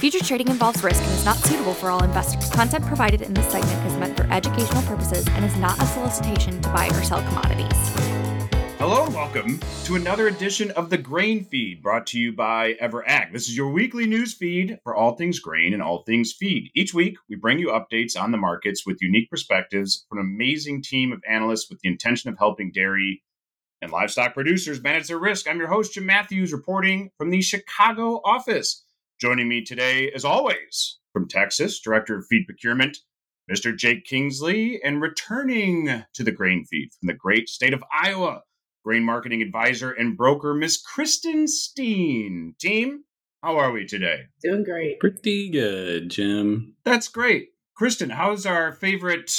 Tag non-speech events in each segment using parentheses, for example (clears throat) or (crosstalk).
Future trading involves risk and is not suitable for all investors. Content provided in this segment is meant for educational purposes and is not a solicitation to buy or sell commodities. Hello and welcome to another edition of the Grain Feed brought to you by EverAg. This is your weekly news feed for all things grain and all things feed. Each week, we bring you updates on the markets with unique perspectives from an amazing team of analysts with the intention of helping dairy and livestock producers manage their risk. I'm your host, Jim Matthews, reporting from the Chicago office. Joining me today, as always, from Texas, Director of Feed Procurement, Mr. Jake Kingsley, and returning to the grain feed from the great state of Iowa, grain marketing advisor and broker, Miss Kristen Steen. Team, how are we today? Doing great. Pretty good, Jim. That's great. Kristen, how's our favorite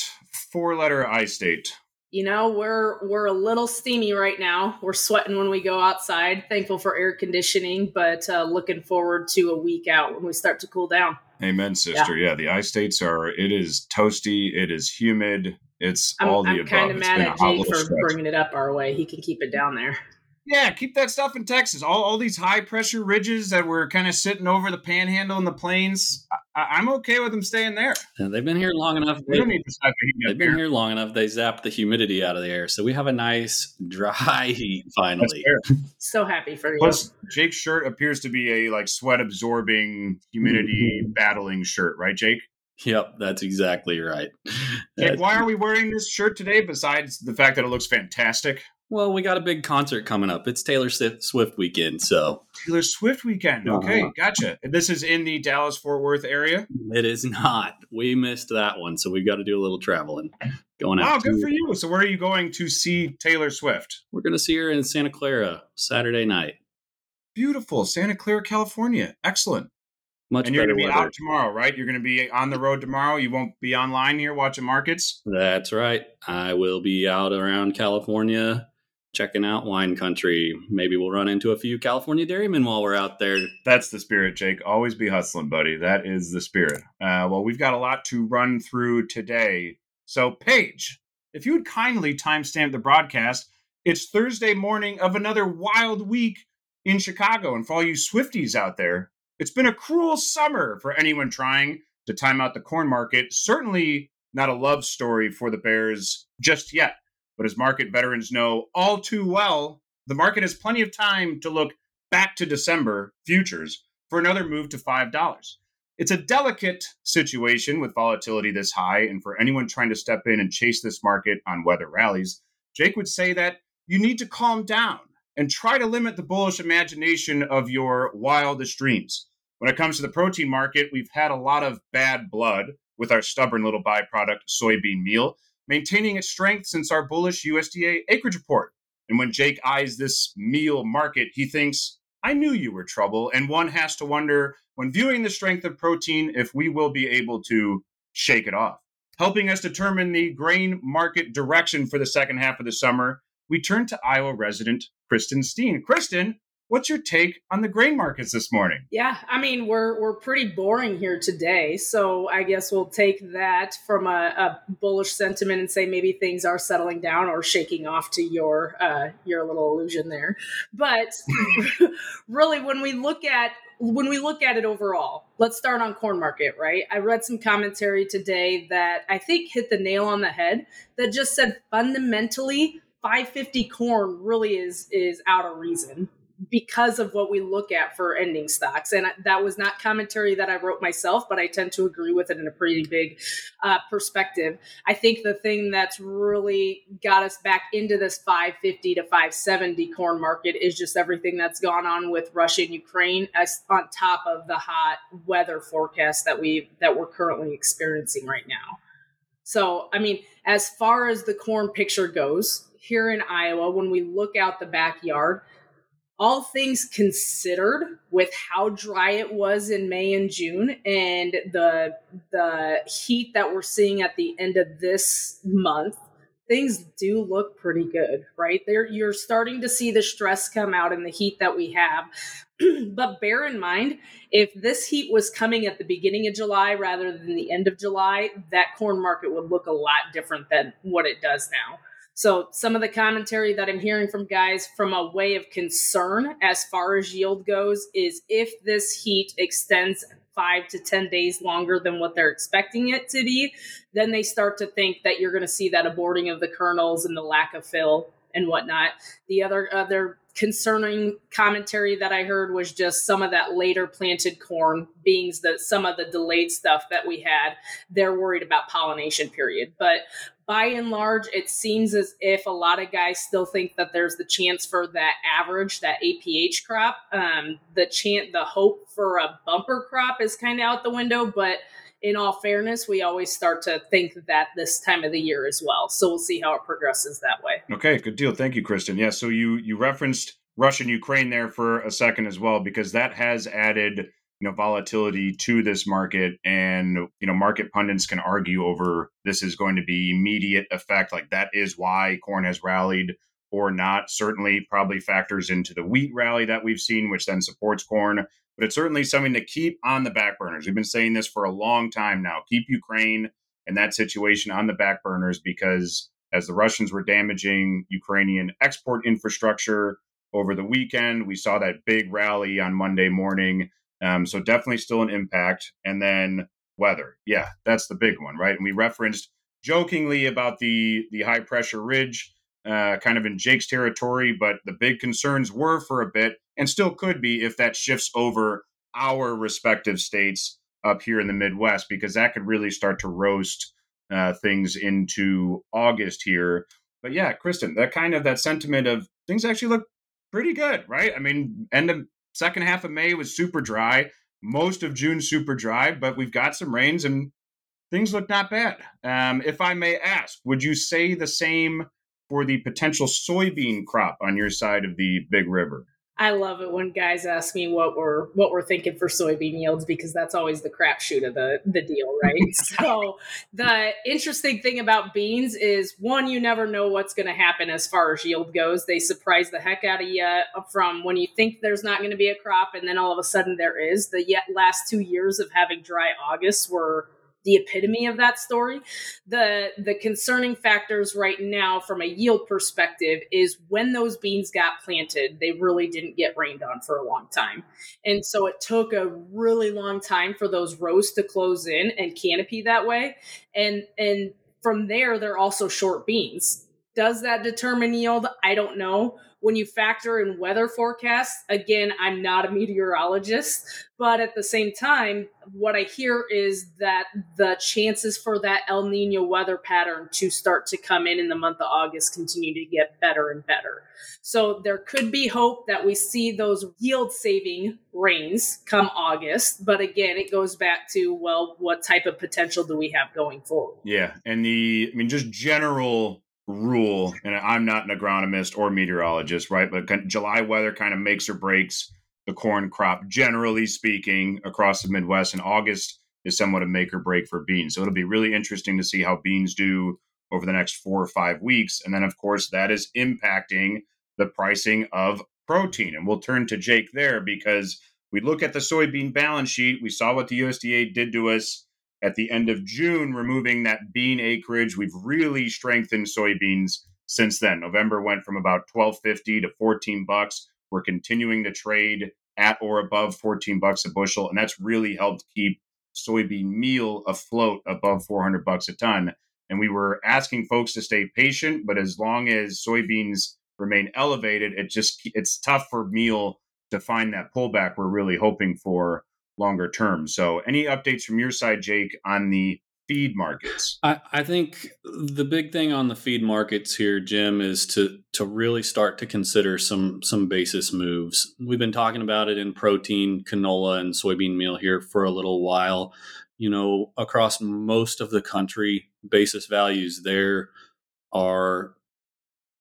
four letter I state? You know we're we're a little steamy right now. We're sweating when we go outside. Thankful for air conditioning but uh, looking forward to a week out when we start to cool down. Amen sister. Yeah, yeah the I states are it is toasty it is humid it's I'm, all the I'm above. kind of mad at Jake for stretch. bringing it up our way. He can keep it down there. Yeah, keep that stuff in Texas. All, all these high pressure ridges that were kind of sitting over the panhandle and the plains. I, am okay with them staying there. Yeah, they've been here long enough. They, don't need to They've been here long enough. They zap the humidity out of the air, so we have a nice dry (laughs) heat finally. So happy for you. Plus, Jake's shirt appears to be a like sweat absorbing, humidity mm-hmm. battling shirt, right, Jake? Yep, that's exactly right. Jake, why are we wearing this shirt today? Besides the fact that it looks fantastic. Well, we got a big concert coming up. It's Taylor Swift weekend, so Taylor Swift weekend. Okay, uh-huh. gotcha. This is in the Dallas Fort Worth area. It is not. We missed that one, so we've got to do a little traveling. Going out. Wow, good for you. So, where are you going to see Taylor Swift? We're going to see her in Santa Clara Saturday night. Beautiful, Santa Clara, California. Excellent. Much and you're going to be weather. out tomorrow, right? You're going to be on the road tomorrow. You won't be online here watching markets. That's right. I will be out around California checking out wine country. Maybe we'll run into a few California dairymen while we're out there. That's the spirit, Jake. Always be hustling, buddy. That is the spirit. Uh, well, we've got a lot to run through today. So, Paige, if you would kindly timestamp the broadcast, it's Thursday morning of another wild week in Chicago. And for all you Swifties out there, it's been a cruel summer for anyone trying to time out the corn market. Certainly not a love story for the Bears just yet. But as market veterans know all too well, the market has plenty of time to look back to December futures for another move to $5. It's a delicate situation with volatility this high, and for anyone trying to step in and chase this market on weather rallies, Jake would say that you need to calm down and try to limit the bullish imagination of your wildest dreams. When it comes to the protein market, we've had a lot of bad blood with our stubborn little byproduct, soybean meal maintaining its strength since our bullish USDA acreage report. And when Jake eyes this meal market, he thinks, I knew you were trouble. And one has to wonder, when viewing the strength of protein, if we will be able to shake it off. Helping us determine the grain market direction for the second half of the summer, we turn to Iowa resident Kristen Steen. Kristen, What's your take on the grain markets this morning? Yeah, I mean we're we're pretty boring here today, so I guess we'll take that from a, a bullish sentiment and say maybe things are settling down or shaking off to your uh, your little illusion there. But (laughs) really, when we look at when we look at it overall, let's start on corn market, right? I read some commentary today that I think hit the nail on the head that just said fundamentally 550 corn really is is out of reason because of what we look at for ending stocks. And that was not commentary that I wrote myself, but I tend to agree with it in a pretty big uh, perspective. I think the thing that's really got us back into this 550 to 570 corn market is just everything that's gone on with Russia and Ukraine as on top of the hot weather forecast that we that we're currently experiencing right now. So, I mean, as far as the corn picture goes, here in Iowa, when we look out the backyard, all things considered with how dry it was in May and June and the the heat that we're seeing at the end of this month things do look pretty good right? There you're starting to see the stress come out in the heat that we have. (clears throat) But bear in mind if this heat was coming at the beginning of July rather than the end of July that corn market would look a lot different than what it does now so some of the commentary that I'm hearing from guys from a way of concern as far as yield goes is if this heat extends five to 10 days longer than what they're expecting it to be, then they start to think that you're going to see that aborting of the kernels and the lack of fill and whatnot. The other other concerning commentary that I heard was just some of that later planted corn beings that some of the delayed stuff that we had. They're worried about pollination period, but by and large, it seems as if a lot of guys still think that there's the chance for that average, that APH crop. Um, the chance, the hope for a bumper crop is kind of out the window, but in all fairness, we always start to think that this time of the year as well. So we'll see how it progresses that way. Okay, good deal. Thank you, Kristen. Yeah, so you you referenced Russia and Ukraine there for a second as well because that has added you know volatility to this market and you know market pundits can argue over this is going to be immediate effect like that is why corn has rallied or not certainly probably factors into the wheat rally that we've seen which then supports corn but it's certainly something to keep on the back burners. We've been saying this for a long time now. Keep Ukraine and that situation on the back burners because as the Russians were damaging Ukrainian export infrastructure over the weekend, we saw that big rally on Monday morning. Um, so definitely still an impact. And then weather, yeah, that's the big one, right? And we referenced jokingly about the the high pressure ridge, uh, kind of in Jake's territory, but the big concerns were for a bit and still could be if that shifts over our respective states up here in the Midwest, because that could really start to roast uh, things into August here. But yeah, Kristen, that kind of that sentiment of things actually look pretty good, right? I mean, end of second half of May was super dry, most of June super dry, but we've got some rains and things look not bad. Um, if I may ask, would you say the same for the potential soybean crop on your side of the Big River? I love it when guys ask me what we're what we're thinking for soybean yields because that's always the crapshoot of the the deal, (laughs) right? so the interesting thing about beans is one, you never know what's going to happen as far as yield goes. They surprise the heck out of you from when you think there's not going to be a crop, and then all of a sudden there is. The yet last two years of having dry August were the epitome of that story. The the concerning factors right now from a yield perspective is when those beans got planted, they really didn't get rained on for a long time. And so it took a really long time for those rows to close in and canopy that way. And and from there they're also short beans. Does that determine yield? I don't know when you factor in weather forecasts, again, I'm not a meteorologist, but at the same time, what I hear is that the chances for that El Nino weather pattern to start to come in in the month of August continue to get better and better. So there could be hope that we see those yield saving rains come August. But again, it goes back to, well, what type of potential do we have going forward? Yeah. And the, I mean, just general rule, and I'm not an agronomist or meteorologist, right? But July weather kind of makes or breaks the corn crop, generally speaking, across the Midwest. And August is somewhat a make or break for beans. So it'll be really interesting to see how beans do over the next four or five weeks. And then, of course, that is impacting the pricing of protein. And we'll turn to Jake there because we look at the soybean balance sheet. We saw what the USDA did to us at the end of June, removing that bean acreage. We've really strengthened soybeans since then. November went from about 1250 to 14 bucks. We're continuing to trade at or above 14 bucks a bushel, and that's really helped keep soybean meal afloat above 400 bucks a ton. And we were asking folks to stay patient, but as long as soybeans remain elevated, it just it's tough for meal to find that pullback we're really hoping for longer term. So, any updates from your side, Jake, on the feed markets? I, I, think the big thing on the feed markets here, Jim, is to to really start to consider some some basis moves. We've been talking about it in protein, canola, and soybean meal here for a little while. You know, across most of the country, basis values there are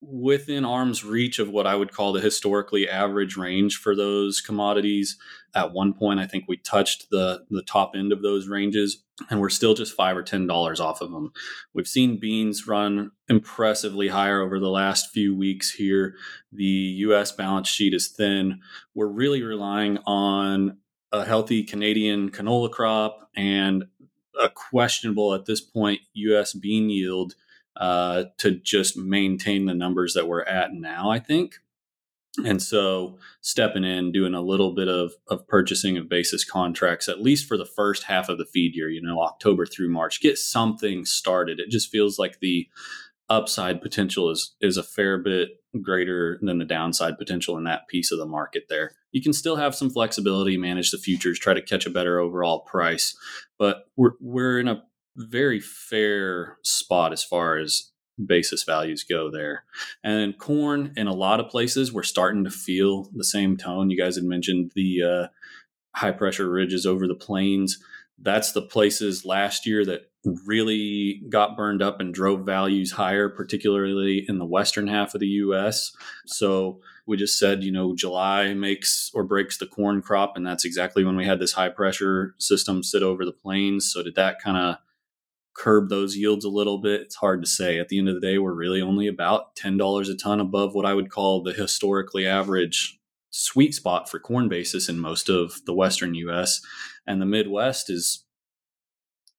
within arm's reach of what I would call the historically average range for those commodities. At one point, I think we touched the the top end of those ranges, and we're still just five or ten dollars off of them. We've seen beans run impressively higher over the last few weeks here. The U.S. balance sheet is thin. We're really relying on a healthy Canadian canola crop and a questionable at this point U.S. bean yield uh, to just maintain the numbers that we're at now, I think. And so stepping in, doing a little bit of, of purchasing of basis contracts, at least for the first half of the feed year, you know, October through March, get something started. It just feels like the upside potential is is a fair bit greater than the downside potential in that piece of the market there. You can still have some flexibility, manage the futures, try to catch a better overall price, but we're we're in a very fair spot as far as basis values go there. And corn in a lot of places we're starting to feel the same tone. You guys had mentioned the uh, high pressure ridges over the plains. That's the places last year that really got burned up and drove values higher, particularly in the western half of the US. So we just said, you know, July makes or breaks the corn crop. And that's exactly when we had this high pressure system sit over the plains. So did that kind of curb those yields a little bit? It's hard to say. At the end of the day, we're really only about $10 a ton above what I would call the historically average sweet spot for corn basis in most of the western US. And the Midwest is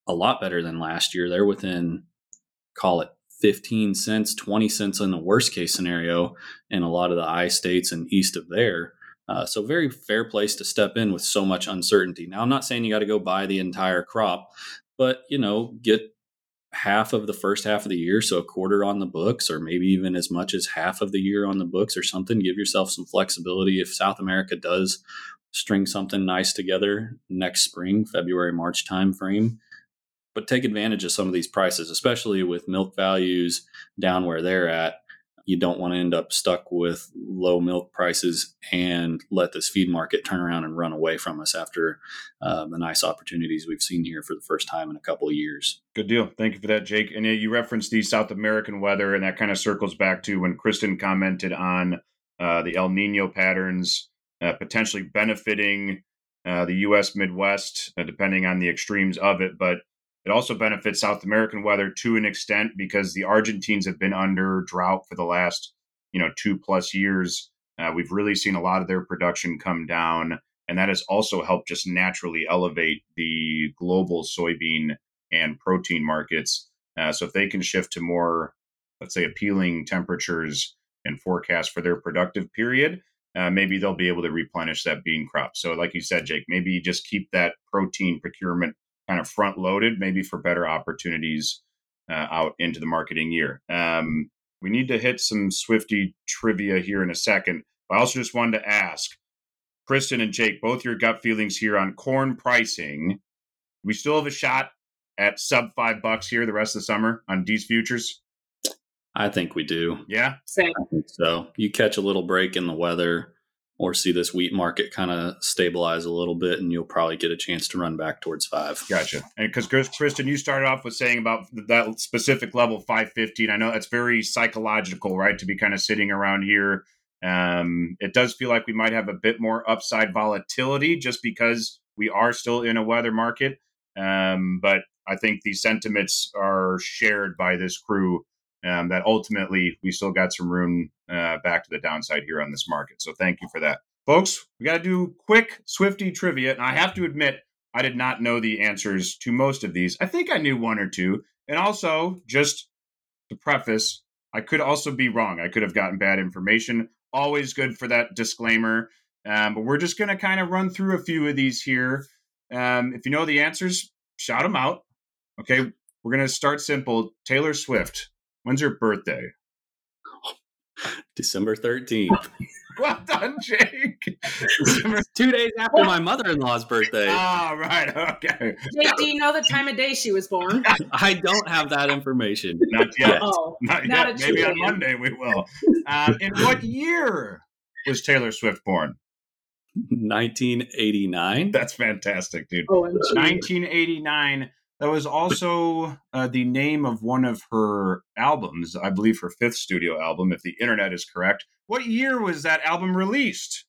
a lot better than last year. They're within, call it 15 cents, 20 cents in the worst case scenario in a lot of the I states and east of there. Uh, so, very fair place to step in with so much uncertainty. Now, I'm not saying you got to go buy the entire crop, but you know, get half of the first half of the year, so a quarter on the books, or maybe even as much as half of the year on the books, or something. Give yourself some flexibility. If South America does string something nice together next spring, February March timeframe, but take advantage of some of these prices, especially with milk values down where they're at. You don't want to end up stuck with low milk prices and let this feed market turn around and run away from us after uh, the nice opportunities we've seen here for the first time in a couple of years. Good deal. Thank you for that, Jake. And you referenced the South American weather, and that kind of circles back to when Kristen commented on uh, the El Nino patterns uh, potentially benefiting uh, the U.S. Midwest, uh, depending on the extremes of it. But it also benefits South American weather to an extent because the Argentines have been under drought for the last, you know, two plus years. Uh, we've really seen a lot of their production come down, and that has also helped just naturally elevate the global soybean and protein markets. Uh, so if they can shift to more, let's say, appealing temperatures and forecast for their productive period, uh, maybe they'll be able to replenish that bean crop. So, like you said, Jake, maybe just keep that protein procurement kind of front loaded, maybe for better opportunities uh, out into the marketing year. Um, we need to hit some Swifty trivia here in a second. I also just wanted to ask Kristen and Jake, both your gut feelings here on corn pricing. We still have a shot at sub five bucks here the rest of the summer on D's futures. I think we do. Yeah, same. So you catch a little break in the weather or see this wheat market kind of stabilize a little bit, and you'll probably get a chance to run back towards five. Gotcha. And because Kristen, you started off with saying about that specific level, five fifteen. I know that's very psychological, right? To be kind of sitting around here. Um, it does feel like we might have a bit more upside volatility just because we are still in a weather market. Um, but I think the sentiments are shared by this crew um, that ultimately we still got some room uh, back to the downside here on this market. So thank you for that. Folks, we got to do quick Swifty trivia. And I have to admit, I did not know the answers to most of these. I think I knew one or two. And also, just to preface, I could also be wrong. I could have gotten bad information. Always good for that disclaimer. Um, but we're just going to kind of run through a few of these here. Um, if you know the answers, shout them out. Okay, we're going to start simple. Taylor Swift, When's your birthday? (laughs) December 13th. (laughs) well done, Jake. (laughs) Two days after my mother in law's birthday. Ah, right. Okay. Jake, do you know the time of day she was born? I don't have that information. Not yet. Oh, not, not yet. Maybe on Monday we will. Um, in what year was Taylor Swift born? 1989. That's fantastic, dude. Oh, 1989. That was also uh, the name of one of her albums, I believe her fifth studio album, if the internet is correct. What year was that album released?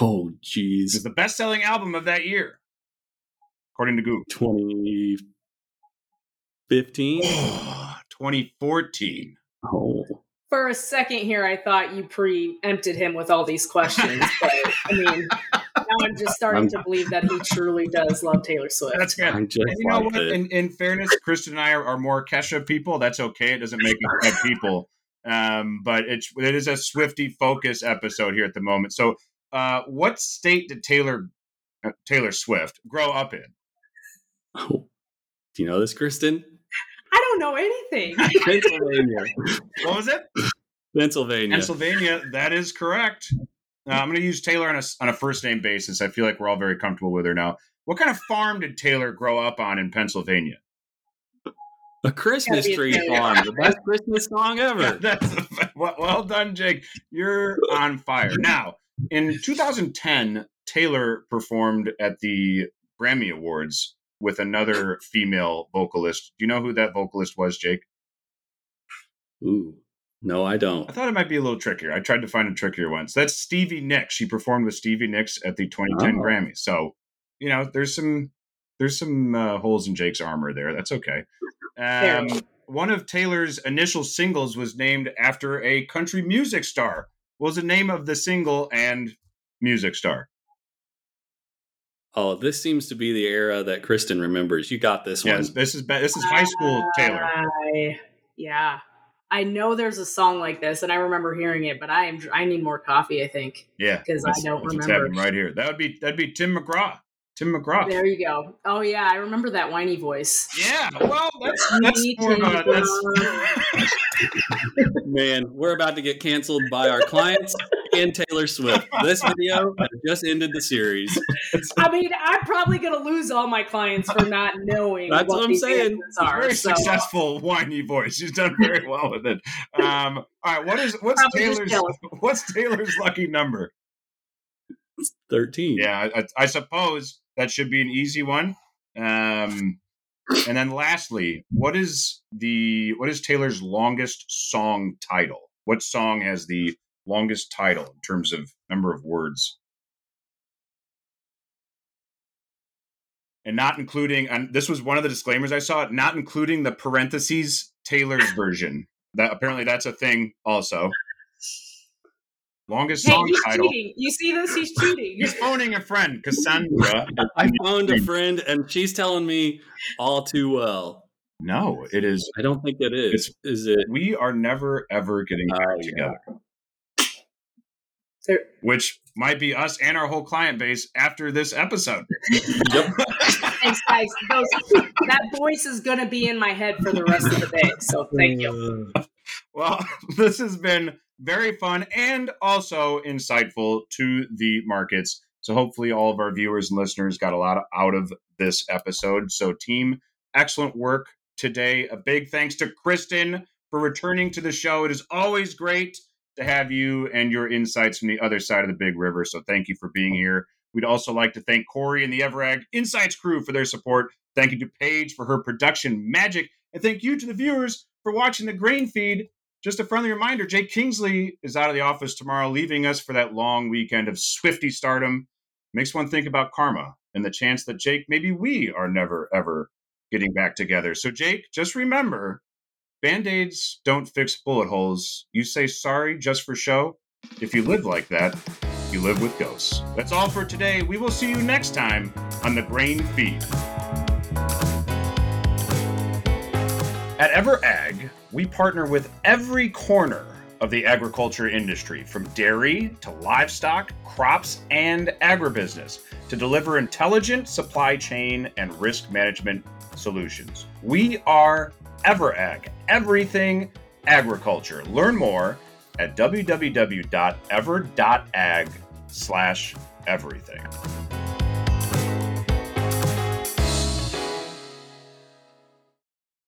Oh, jeez. It's the best selling album of that year, according to Google. 2015? (sighs) 2014. Oh. For a second here, I thought you preempted him with all these questions, but I mean, (laughs) now I'm just starting I'm, to believe that he truly does love Taylor Swift. That's good. And you know what? In, in, fairness, Kristen and I are, are, more Kesha people. That's okay. It doesn't make us bad people. Um, but it's it is a Swifty focus episode here at the moment. So, uh, what state did Taylor uh, Taylor Swift grow up in? Oh, do you know this, Kristen? I don't know anything. (laughs) Pennsylvania. What was it? Pennsylvania. Pennsylvania. That is correct. Uh, I'm going to use Taylor on a on a first name basis. I feel like we're all very comfortable with her now. What kind of farm did Taylor grow up on in Pennsylvania? A Christmas Gotta be a tree farm. The best Christmas song ever. (laughs) That's well, well done, Jake. You're on fire. Now, in 2010, Taylor performed at the Grammy Awards with another female vocalist. Do you know who that vocalist was, Jake? Ooh. No, I don't. I thought it might be a little trickier. I tried to find a trickier one. So that's Stevie Nicks. She performed with Stevie Nicks at the 2010 Oh. Grammys. So, you know, there's some there's some uh, holes in Jake's armor there. That's okay. Um, one of Taylor's initial singles was named after a country music star. What was the name of the single and music star? Oh, this seems to be the era that Kristen remembers. You got this Yes, one. this is this is high school Taylor. I- yeah. I know there's a song like this, and I remember hearing it, but I am I need more coffee. I think Yeah, because I that's- don't that's what's remember. happening right here. That would be that'd be Tim McGraw. Tim McGraw. there you go. Oh yeah, I remember that whiny voice. Yeah, well, that's (laughs) that's more of that's (laughs) (laughs) Man, we're about to get canceled by our clients and Taylor Swift. This video has just ended the series. I mean, I'm probably gonna lose all my clients for not knowing. That's what I'm saying. answers Are, very so, successful whiny voice. She's done very well with it. Um, all right, what is what's Probably Taylor's what's Taylor's lucky number? 13. Yeah, I, I suppose that should be an easy one. Um, and then lastly, what is the what is Taylor's longest song title? What song has the longest title in terms of number of words? And not including, and this was one of the disclaimers I saw, not including the parentheses Taylor's (laughs) version. That apparently that's a thing also. Longest Hey, song he's title. cheating. You see this? He's cheating. He's phoning a friend, Cassandra. (laughs) I phoned a friend and she's telling me all too well. No, it is. I don't think it is. Is it? We are never ever getting back Oh, yeah. Together. There- Which might be us and our whole client base after this episode. Yep. (laughs) Thanks, guys. Those, that voice is gonna be in my head for the rest of the day. So thank you. (laughs) well, this has been very fun and also insightful to the markets. So hopefully all of our viewers and listeners got a lot out of this episode. So team, excellent work today. A big thanks to Kristen for returning to the show. It is always great to have you and your insights from the other side of the big river. So thank you for being here. We'd also like to thank Corey and the Everag Insights crew for their support. Thank you to Paige for her production magic. And thank you to the viewers for watching the grain feed. Just a friendly reminder Jake Kingsley is out of the office tomorrow, leaving us for that long weekend of Swifty stardom. Makes one think about karma and the chance that Jake, maybe we are never, ever getting back together. So, Jake, just remember band aids don't fix bullet holes. You say sorry just for show. If you live like that, you live with ghosts. That's all for today. We will see you next time on the Grain Feed. At EverAg, we partner with every corner of the agriculture industry, from dairy to livestock, crops, and agribusiness, to deliver intelligent supply chain and risk management solutions. We are EverAg, everything agriculture. Learn more at www.ever.ag slash everything.